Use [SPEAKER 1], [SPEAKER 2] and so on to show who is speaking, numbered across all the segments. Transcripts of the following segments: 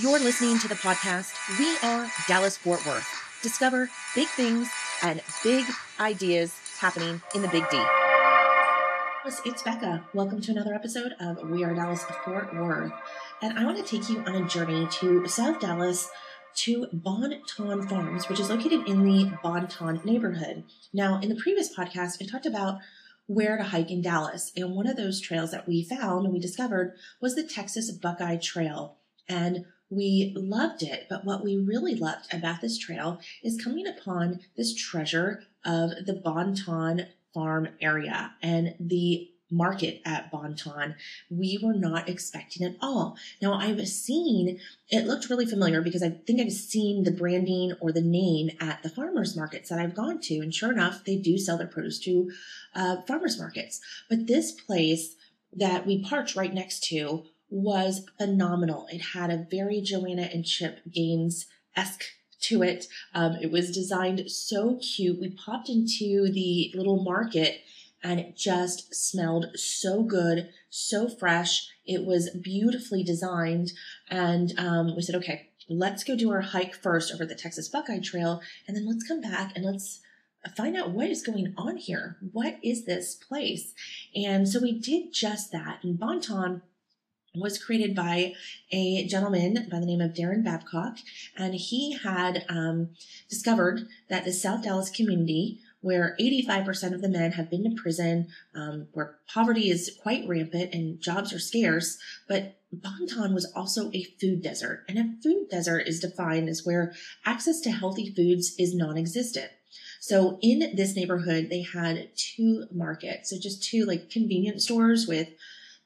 [SPEAKER 1] You're listening to the podcast We Are Dallas Fort Worth. Discover big things and big ideas happening in the Big D. It's Becca. Welcome to another episode of We Are Dallas Fort Worth. And I want to take you on a journey to South Dallas to Bon Ton Farms, which is located in the Bonton neighborhood. Now, in the previous podcast, I talked about where to hike in Dallas. And one of those trails that we found and we discovered was the Texas Buckeye Trail. And we loved it, but what we really loved about this trail is coming upon this treasure of the Bonton farm area and the market at Bonton we were not expecting at all. Now I've seen it looked really familiar because I think I've seen the branding or the name at the farmers markets that I've gone to, and sure enough, they do sell their produce to uh, farmers markets. But this place that we parked right next to was phenomenal. It had a very Joanna and Chip Gaines esque to it. Um, it was designed so cute. We popped into the little market and it just smelled so good, so fresh. It was beautifully designed. And um, we said, okay, let's go do our hike first over the Texas Buckeye Trail, and then let's come back and let's find out what is going on here. What is this place? And so we did just that. And Bonton was created by a gentleman by the name of Daron Babcock, and he had um, discovered that the South Dallas community, where 85% of the men have been to prison, um, where poverty is quite rampant and jobs are scarce, but Bonton was also a food desert, and a food desert is defined as where access to healthy foods is non-existent. So in this neighborhood, they had two markets, so just two like convenience stores with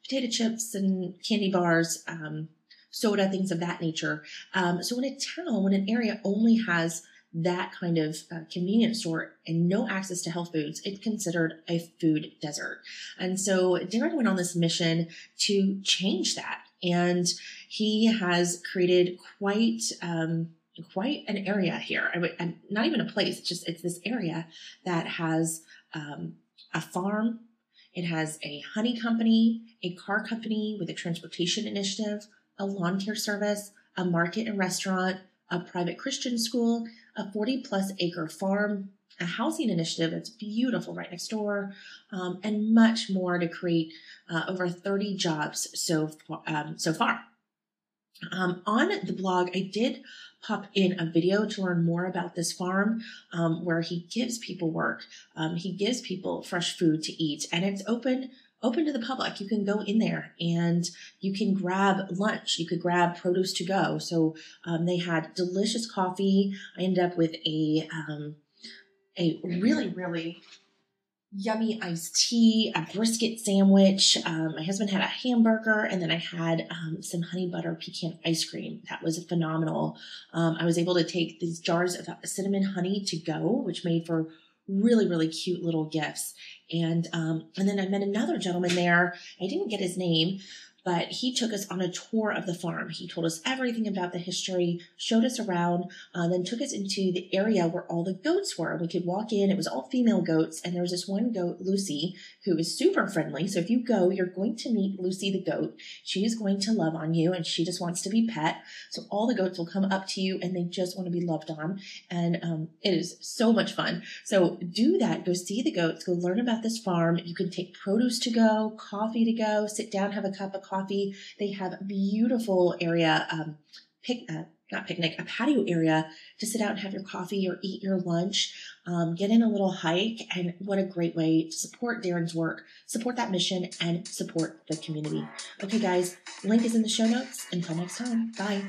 [SPEAKER 1] potato chips and candy bars, um, soda, things of that nature. Um, so when a town, when an area only has that kind of uh, convenience store and no access to health foods, it's considered a food desert. And so Daron went on this mission to change that. And he has created quite, um, quite an area here. I would, not even a place, just it's this area that has um, a farm it has a honey company, a car company with a transportation initiative, a lawn care service, a market and restaurant, a private Christian school, a 40 plus acre farm, a housing initiative that's beautiful right next door, um, and much more to create uh, over 30 jobs so, um, so far. Um, on the blog, I did pop in a video to learn more about this farm um, where he gives people work. Um, he gives people fresh food to eat, and it's open open to the public. You can go in there and you can grab lunch. You could grab produce to go. So um, they had delicious coffee. I ended up with a um, a really really yummy iced tea, a brisket sandwich. Um, my husband had a hamburger, and then I had um, some honey butter pecan ice cream. That was phenomenal. Um, I was able to take these jars of cinnamon honey to go, which made for really really cute little gifts. And um, and then I met another gentleman there. I didn't get his name, but he took us on a tour of the farm. He told us everything about the history, showed us around, uh, then took us into the area where all the goats were. We could walk in. It was all female goats, and there was this one goat, Lucy, who is super friendly. So if you go, you're going to meet Lucy the goat. She is going to love on you, and she just wants to be pet. So all the goats will come up to you, and they just want to be loved on, and um, it is so much fun. So do that. Go see the goats. Go learn about this farm. You can take produce to go, coffee to go, sit down, have a cup of coffee. They have a beautiful area, um, pic, uh, not picnic, a patio area to sit out and have your coffee or eat your lunch, um, get in a little hike. And what a great way to support Daron's work, support that mission, and support the community. Okay, guys, link is in the show notes. Until next time, bye.